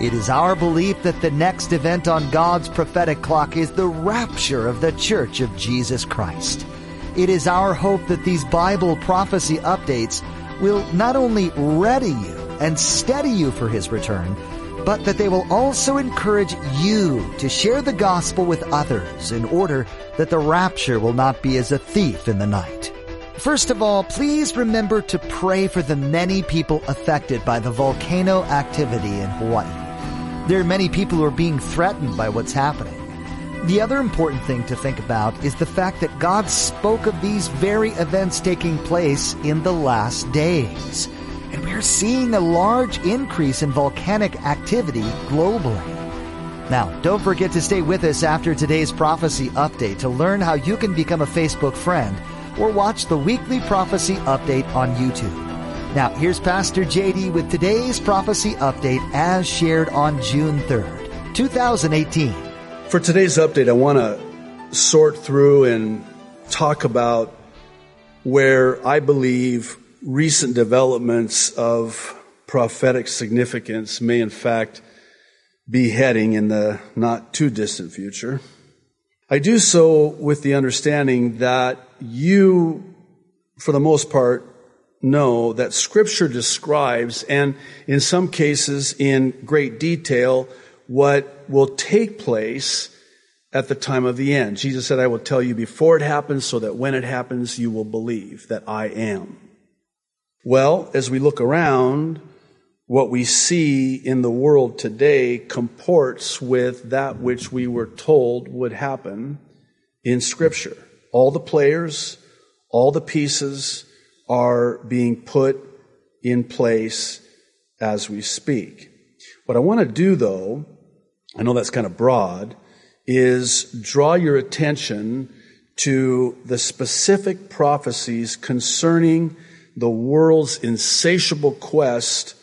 It is our belief that the next event on God's prophetic clock is the rapture of the Church of Jesus Christ. It is our hope that these Bible prophecy updates will not only ready you and steady you for His return, but that they will also encourage you to share the gospel with others in order that the rapture will not be as a thief in the night. First of all, please remember to pray for the many people affected by the volcano activity in Hawaii. There are many people who are being threatened by what's happening. The other important thing to think about is the fact that God spoke of these very events taking place in the last days and we're seeing a large increase in volcanic activity globally. Now, don't forget to stay with us after today's prophecy update to learn how you can become a Facebook friend or watch the weekly prophecy update on YouTube. Now, here's Pastor JD with today's prophecy update as shared on June 3rd, 2018. For today's update, I want to sort through and talk about where I believe recent developments of prophetic significance may in fact be heading in the not too distant future. I do so with the understanding that you, for the most part, know that scripture describes and in some cases in great detail what will take place at the time of the end. Jesus said, I will tell you before it happens so that when it happens, you will believe that I am. Well, as we look around, what we see in the world today comports with that which we were told would happen in Scripture. All the players, all the pieces are being put in place as we speak. What I want to do, though, I know that's kind of broad, is draw your attention to the specific prophecies concerning the world's insatiable quest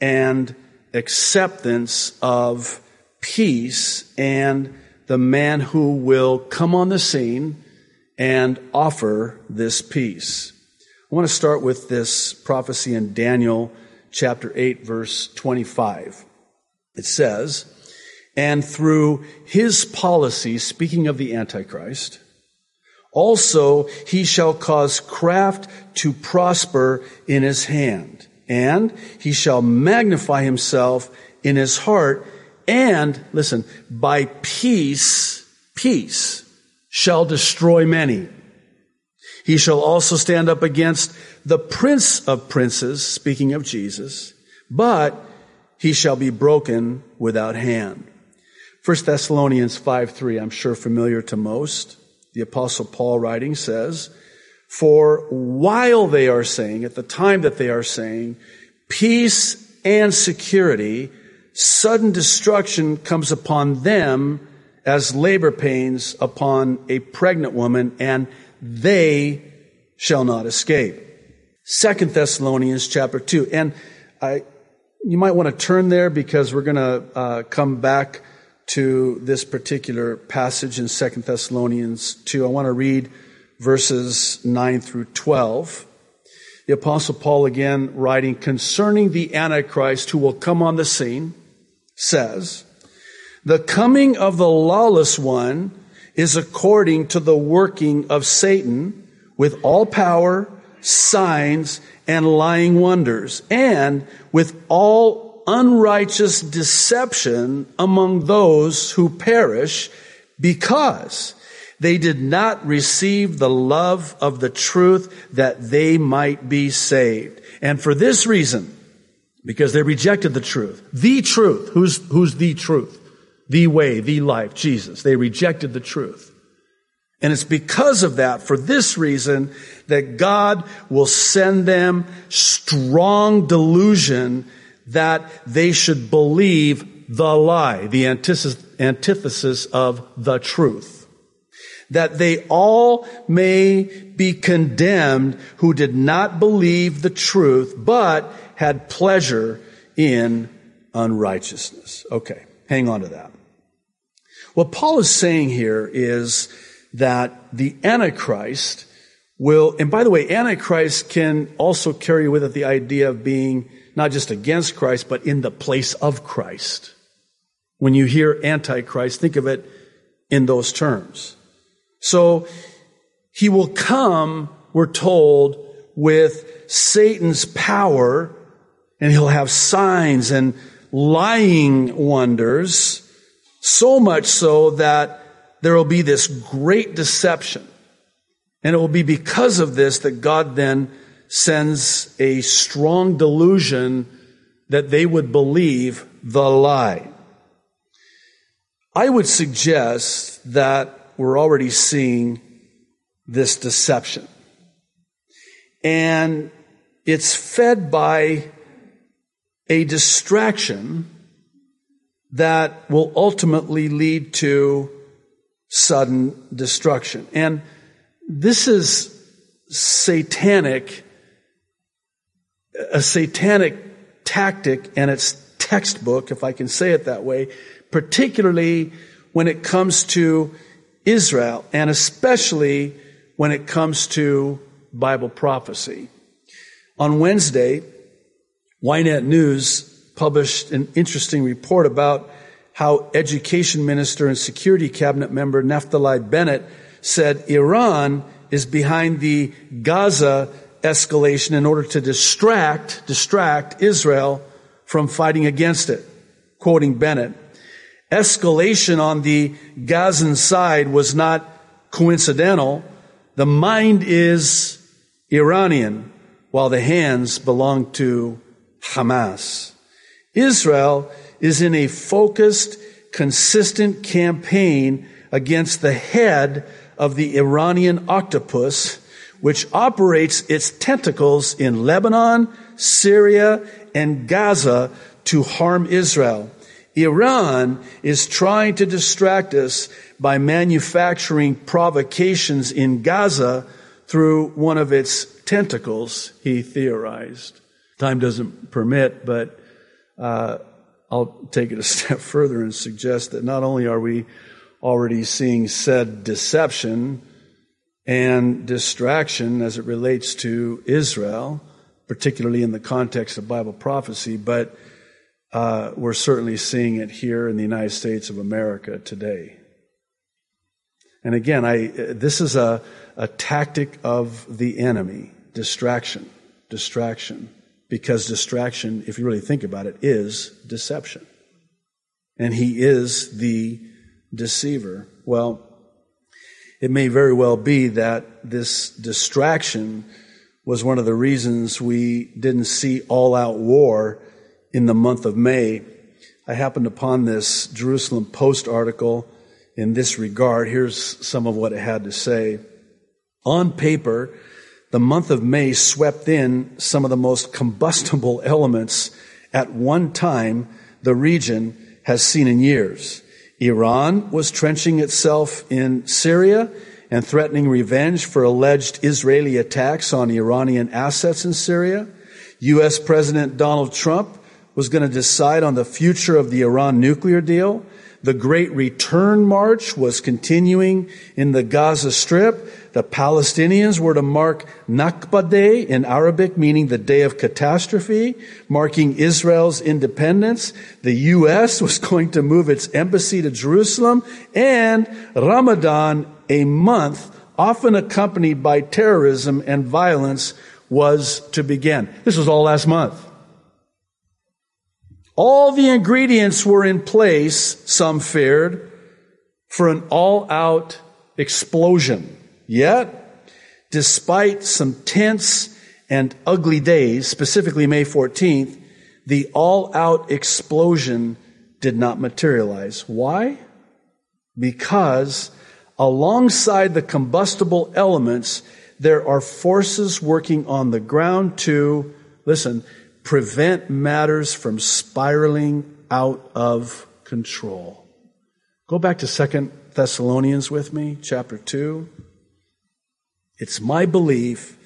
and acceptance of peace and the man who will come on the scene and offer this peace. I want to start with this prophecy in Daniel chapter 8 verse 25. It says, and through his policy, speaking of the Antichrist, also, he shall cause craft to prosper in his hand, and he shall magnify himself in his heart, and, listen, by peace, peace shall destroy many. He shall also stand up against the prince of princes, speaking of Jesus, but he shall be broken without hand. 1 Thessalonians 5 3, I'm sure familiar to most the apostle Paul writing says, for while they are saying, at the time that they are saying, peace and security, sudden destruction comes upon them as labor pains upon a pregnant woman, and they shall not escape. Second Thessalonians chapter two, and I, you might want to turn there because we're going to uh, come back to this particular passage in Second Thessalonians 2. I want to read verses 9 through 12. The apostle Paul again writing concerning the Antichrist who will come on the scene says, the coming of the lawless one is according to the working of Satan with all power, signs, and lying wonders, and with all unrighteous deception among those who perish because they did not receive the love of the truth that they might be saved. And for this reason, because they rejected the truth, the truth, who's, who's the truth? The way, the life, Jesus. They rejected the truth. And it's because of that, for this reason, that God will send them strong delusion that they should believe the lie, the antithesis of the truth. that they all may be condemned who did not believe the truth, but had pleasure in unrighteousness. Okay, hang on to that. What Paul is saying here is that the Antichrist will, and by the way, Antichrist can also carry with it the idea of being not just against Christ, but in the place of Christ. When you hear Antichrist, think of it in those terms. So he will come, we're told, with Satan's power, and he'll have signs and lying wonders, so much so that there will be this great deception. And it will be because of this that God then sends a strong delusion that they would believe the lie. I would suggest that we're already seeing this deception. And it's fed by a distraction that will ultimately lead to sudden destruction. And this is satanic, a satanic tactic and it's textbook, if I can say it that way, particularly when it comes to Israel, and especially when it comes to Bible prophecy. On Wednesday, Ynet News published an interesting report about how Education Minister and Security Cabinet member Naftali Bennett said Iran is behind the Gaza escalation in order to distract, distract Israel from fighting against it. Quoting Bennett, escalation on the Gazan side was not coincidental. The mind is Iranian, while the hands belong to Hamas. Israel is in a focused, consistent campaign against the head of the Iranian octopus, which operates its tentacles in Lebanon, Syria, and Gaza to harm Israel. Iran is trying to distract us by manufacturing provocations in Gaza through one of its tentacles, he theorized. Time doesn't permit, but uh, I'll take it a step further and suggest that not only are we already seeing said deception and distraction as it relates to Israel, particularly in the context of Bible prophecy, but uh, we're certainly seeing it here in the United States of America today. And again, I, this is a, a tactic of the enemy distraction, distraction. Because distraction, if you really think about it, is deception. And he is the deceiver. Well, it may very well be that this distraction was one of the reasons we didn't see all out war in the month of May. I happened upon this Jerusalem Post article in this regard. Here's some of what it had to say. On paper, the month of May swept in some of the most combustible elements at one time the region has seen in years. Iran was trenching itself in Syria and threatening revenge for alleged Israeli attacks on Iranian assets in Syria. U.S. President Donald Trump was going to decide on the future of the Iran nuclear deal. The Great Return March was continuing in the Gaza Strip. The Palestinians were to mark Nakba Day in Arabic, meaning the day of catastrophe, marking Israel's independence. The U.S. was going to move its embassy to Jerusalem and Ramadan, a month often accompanied by terrorism and violence, was to begin. This was all last month. All the ingredients were in place, some feared, for an all out explosion. Yet, despite some tense and ugly days, specifically May 14th, the all out explosion did not materialize. Why? Because alongside the combustible elements, there are forces working on the ground to, listen, prevent matters from spiraling out of control. Go back to 2 Thessalonians with me, chapter 2. It's my belief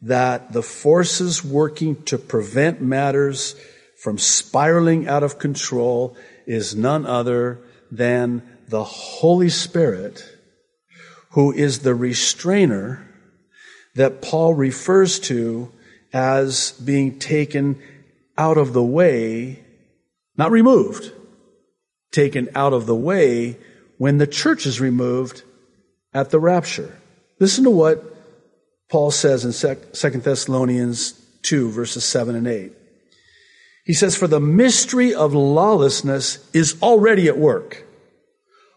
that the forces working to prevent matters from spiraling out of control is none other than the Holy Spirit, who is the restrainer that Paul refers to as being taken out of the way, not removed, taken out of the way when the church is removed at the rapture. Listen to what Paul says in 2 Thessalonians 2, verses 7 and 8. He says, For the mystery of lawlessness is already at work.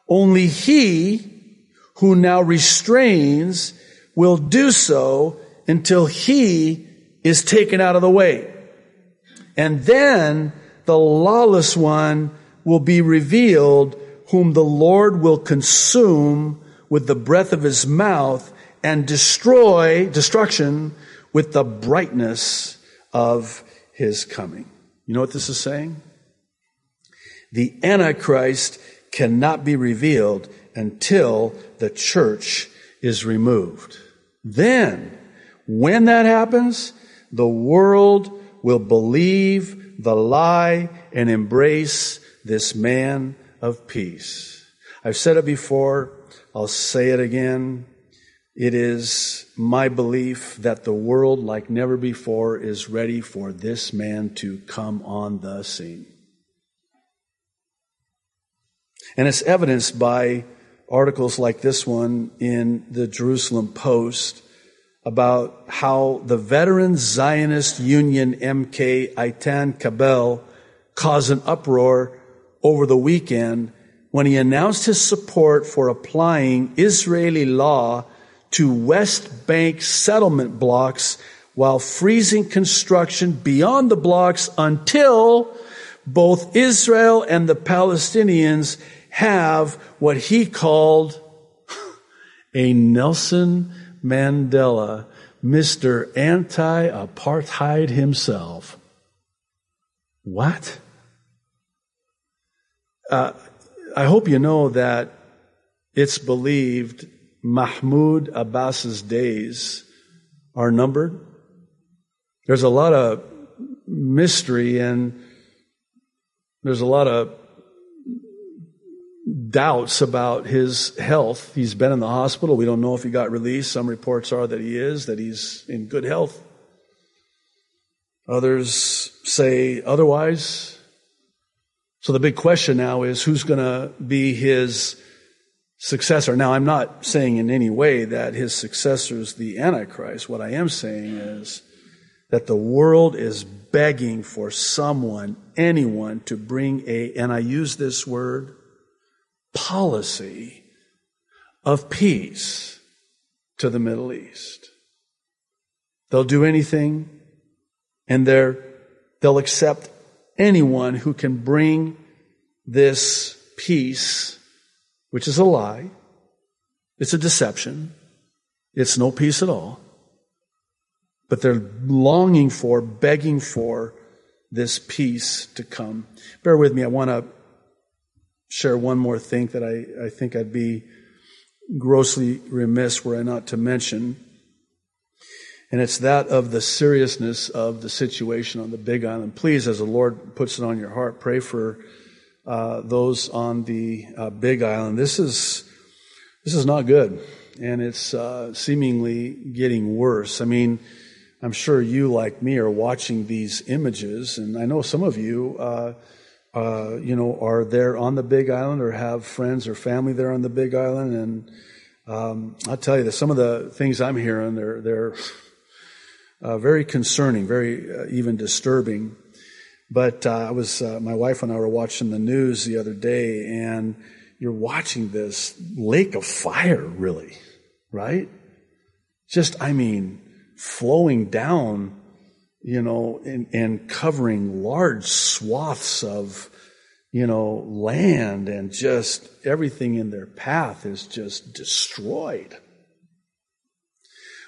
Only he who now restrains will do so until he is taken out of the way. And then the lawless one will be revealed, whom the Lord will consume with the breath of his mouth and destroy destruction with the brightness of his coming. You know what this is saying? The Antichrist cannot be revealed until the church is removed. Then, when that happens, the world will believe the lie and embrace this man of peace. I've said it before. I'll say it again. It is my belief that the world, like never before, is ready for this man to come on the scene. And it's evidenced by articles like this one in the Jerusalem Post about how the veteran Zionist Union MK Eitan Cabel caused an uproar over the weekend when he announced his support for applying Israeli law to West Bank settlement blocks while freezing construction beyond the blocks until both Israel and the Palestinians have what he called a Nelson Mandela, Mr. Anti Apartheid himself. What? Uh, I hope you know that it's believed Mahmoud Abbas's days are numbered. There's a lot of mystery and there's a lot of doubts about his health. He's been in the hospital. We don't know if he got released. Some reports are that he is, that he's in good health. Others say otherwise. So the big question now is who's going to be his successor? Now, I'm not saying in any way that his successor is the Antichrist. What I am saying is that the world is begging for someone, anyone, to bring a, and I use this word, policy of peace to the Middle East. They'll do anything and they're, they'll accept anyone who can bring this peace, which is a lie. It's a deception. It's no peace at all. But they're longing for, begging for this peace to come. Bear with me. I want to share one more thing that I, I think I'd be grossly remiss were I not to mention. And it's that of the seriousness of the situation on the Big Island. Please, as the Lord puts it on your heart, pray for uh, those on the uh, Big Island. This is this is not good, and it's uh, seemingly getting worse. I mean, I'm sure you, like me, are watching these images, and I know some of you uh, you know, are there on the Big Island or have friends or family there on the Big Island. And um, I'll tell you that some of the things I'm hearing, they're they're uh, very concerning, very uh, even disturbing. But uh, I was, uh, my wife and I were watching the news the other day, and you're watching this lake of fire, really, right? Just, I mean, flowing down you know, and, and covering large swaths of, you know, land and just everything in their path is just destroyed.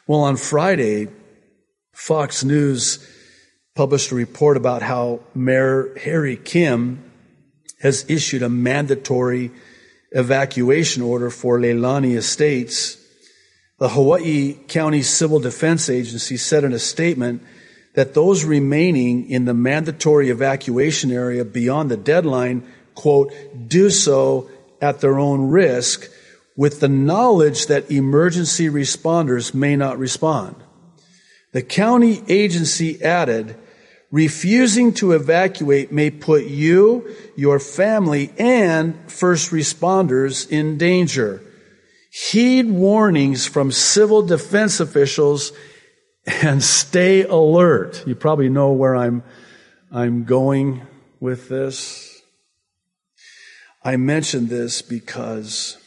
Well, on Friday, Fox News published a report about how Mayor Harry Kim has issued a mandatory evacuation order for Leilani Estates, the Hawaii County Civil Defense Agency said in a statement that those remaining in the mandatory evacuation area beyond the deadline, quote, do so at their own risk with the knowledge that emergency responders may not respond. The county agency added, refusing to evacuate may put you, your family, and first responders in danger. Heed warnings from civil defense officials and stay alert. You probably know where I'm, I'm going with this. I mention this because,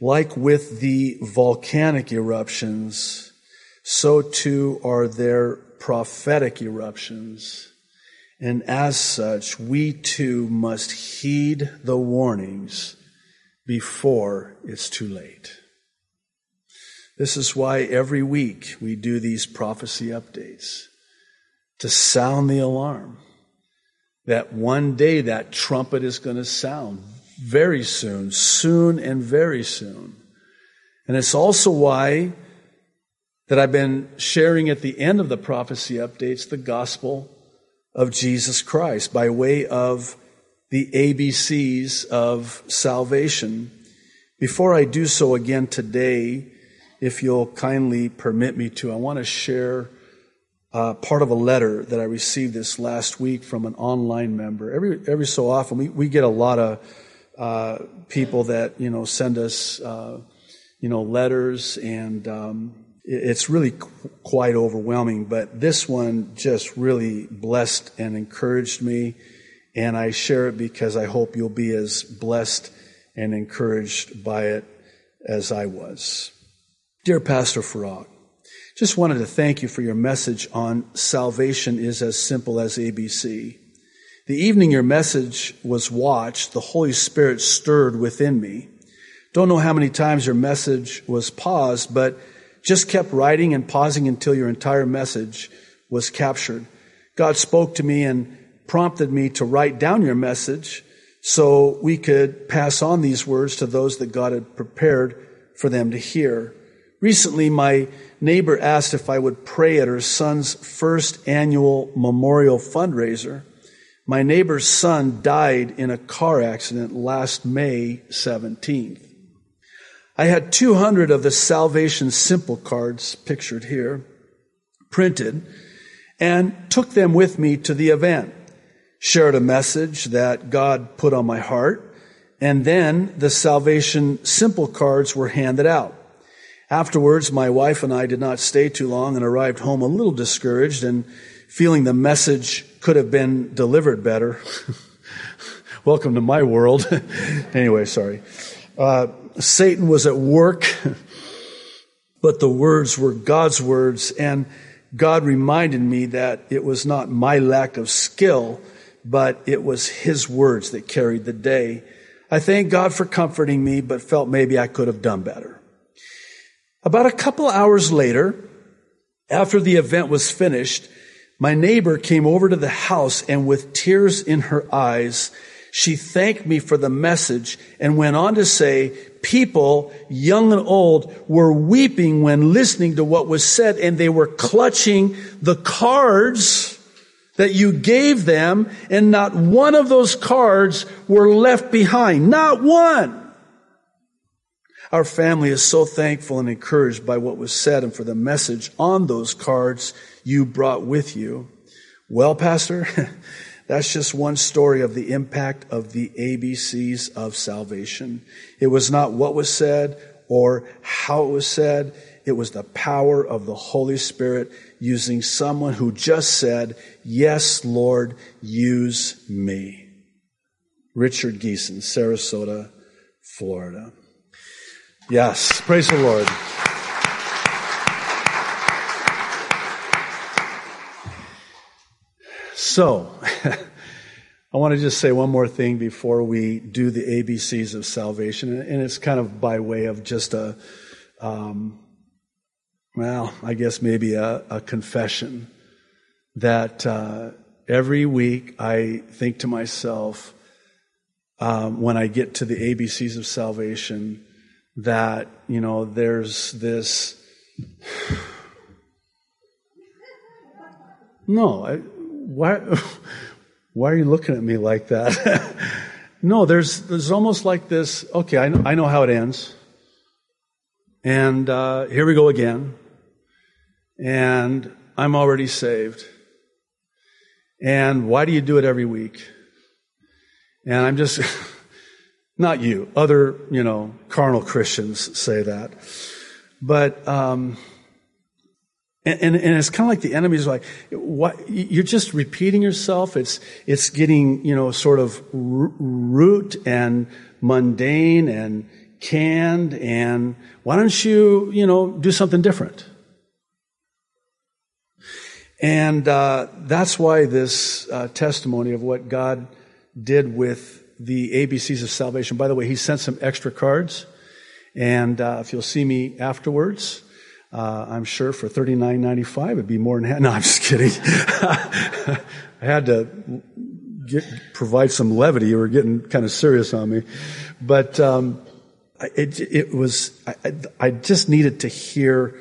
like with the volcanic eruptions, so too are there prophetic eruptions. And as such, we too must heed the warnings before it's too late. This is why every week we do these prophecy updates to sound the alarm that one day that trumpet is going to sound very soon, soon and very soon. And it's also why that I've been sharing at the end of the prophecy updates the gospel of Jesus Christ by way of the ABCs of salvation. Before I do so again today, if you'll kindly permit me to, I want to share uh, part of a letter that I received this last week from an online member. Every every so often, we, we get a lot of uh, people that you know send us uh, you know letters, and um, it's really qu- quite overwhelming. But this one just really blessed and encouraged me, and I share it because I hope you'll be as blessed and encouraged by it as I was. Dear Pastor Farag, just wanted to thank you for your message on salvation is as simple as ABC. The evening your message was watched, the Holy Spirit stirred within me. Don't know how many times your message was paused, but just kept writing and pausing until your entire message was captured. God spoke to me and prompted me to write down your message so we could pass on these words to those that God had prepared for them to hear. Recently, my neighbor asked if I would pray at her son's first annual memorial fundraiser. My neighbor's son died in a car accident last May 17th. I had 200 of the Salvation Simple cards pictured here printed and took them with me to the event. Shared a message that God put on my heart, and then the Salvation Simple cards were handed out. Afterwards, my wife and I did not stay too long and arrived home a little discouraged and feeling the message could have been delivered better. Welcome to my world. anyway, sorry. Uh, Satan was at work, but the words were God's words, and God reminded me that it was not my lack of skill, but it was His words that carried the day. I thank God for comforting me, but felt maybe I could have done better. About a couple hours later, after the event was finished, my neighbor came over to the house and with tears in her eyes, she thanked me for the message and went on to say, people, young and old, were weeping when listening to what was said and they were clutching the cards that you gave them and not one of those cards were left behind. Not one. Our family is so thankful and encouraged by what was said and for the message on those cards you brought with you. Well, Pastor, that's just one story of the impact of the ABCs of salvation. It was not what was said or how it was said. It was the power of the Holy Spirit using someone who just said, Yes, Lord, use me. Richard Geeson, Sarasota, Florida. Yes, praise the Lord. So, I want to just say one more thing before we do the ABCs of salvation, and it's kind of by way of just a, um, well, I guess maybe a, a confession that uh, every week I think to myself, um, when I get to the ABCs of salvation that, you know, there's this. No, I, why, why are you looking at me like that? no, there's, there's almost like this, okay, I know, I know how it ends. And uh, here we go again. And I'm already saved. And why do you do it every week? And I'm just, not you, other, you know, carnal Christians say that. But, um, and, and, and, it's kind of like the enemy's like, what, you're just repeating yourself. It's, it's getting, you know, sort of root and mundane and canned. And why don't you, you know, do something different? And uh, that's why this uh, testimony of what God did with the ABCs of salvation. By the way, he sent some extra cards, and uh, if you'll see me afterwards, uh, I'm sure for $39.95 it'd be more than half. No, I'm just kidding. I had to get, provide some levity. You were getting kind of serious on me, but um, it, it was. I, I just needed to hear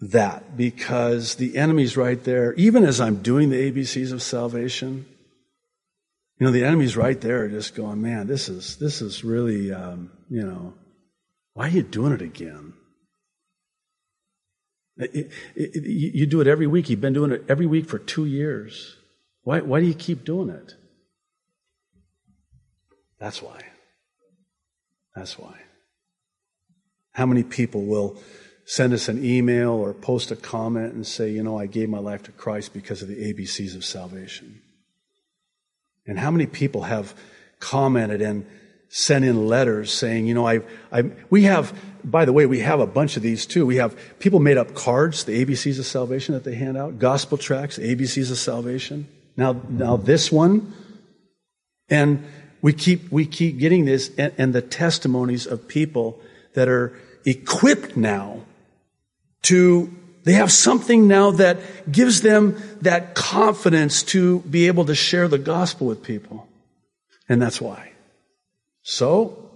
that because the enemy's right there. Even as I'm doing the ABCs of salvation, you know, the enemy's right there, just going, "Man, this is this is really, um, you know, why are you doing it again?" It, it, it, you do it every week. You've been doing it every week for two years. Why, why do you keep doing it? That's why. That's why. How many people will send us an email or post a comment and say, you know, I gave my life to Christ because of the ABCs of salvation. And how many people have commented and sent in letters saying, you know, I, I, we have, by the way, we have a bunch of these too. We have people made up cards, the ABCs of salvation that they hand out, gospel tracts, ABCs of salvation. Now, now this one, and we keep, we keep getting this and, and the testimonies of people that are equipped now to, they have something now that gives them that confidence to be able to share the gospel with people. And that's why. So,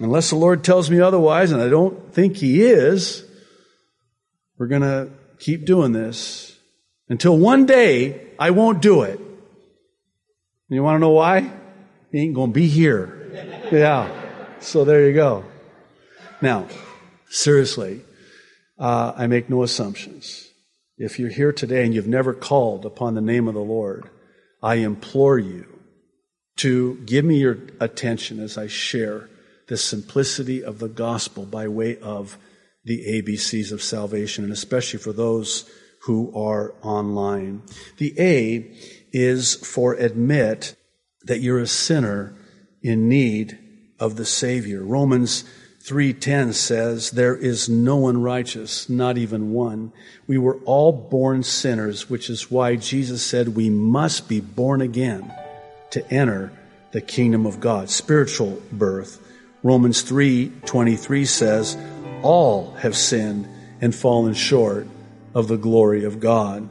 unless the Lord tells me otherwise, and I don't think He is, we're going to keep doing this until one day I won't do it. And you want to know why? He ain't going to be here. Yeah. So there you go. Now, seriously, uh, I make no assumptions. If you're here today and you've never called upon the name of the Lord, I implore you to give me your attention as I share the simplicity of the gospel by way of the ABCs of salvation, and especially for those who are online. The A is for admit that you're a sinner in need of the Savior. Romans 3:10 says there is no one righteous not even one. We were all born sinners which is why Jesus said we must be born again to enter the kingdom of God. Spiritual birth. Romans 3:23 says all have sinned and fallen short of the glory of God.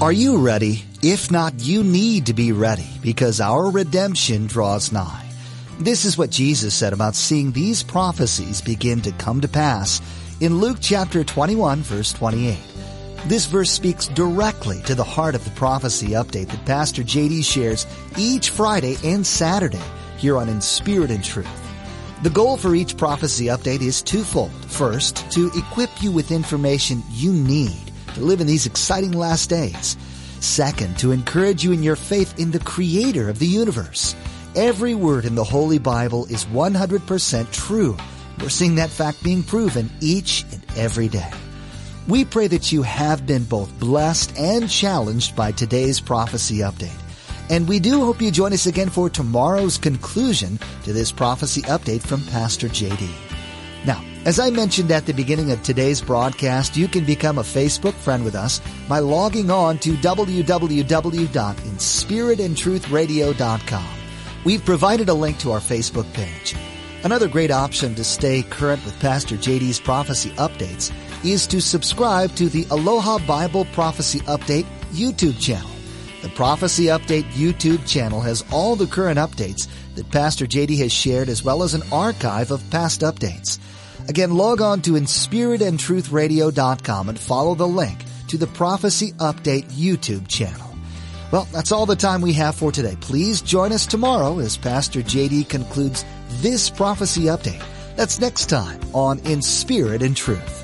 Are you ready? If not you need to be ready because our redemption draws nigh this is what Jesus said about seeing these prophecies begin to come to pass in Luke chapter 21 verse 28. This verse speaks directly to the heart of the prophecy update that Pastor JD shares each Friday and Saturday here on In Spirit and Truth. The goal for each prophecy update is twofold. First, to equip you with information you need to live in these exciting last days. Second, to encourage you in your faith in the creator of the universe. Every word in the Holy Bible is 100% true. We're seeing that fact being proven each and every day. We pray that you have been both blessed and challenged by today's prophecy update. And we do hope you join us again for tomorrow's conclusion to this prophecy update from Pastor JD. Now, as I mentioned at the beginning of today's broadcast, you can become a Facebook friend with us by logging on to www.inspiritandtruthradio.com. We've provided a link to our Facebook page. Another great option to stay current with Pastor JD's prophecy updates is to subscribe to the Aloha Bible Prophecy Update YouTube channel. The Prophecy Update YouTube channel has all the current updates that Pastor JD has shared as well as an archive of past updates. Again, log on to inspiritandtruthradio.com and follow the link to the Prophecy Update YouTube channel. Well, that's all the time we have for today. Please join us tomorrow as Pastor JD concludes this prophecy update. That's next time on In Spirit and Truth.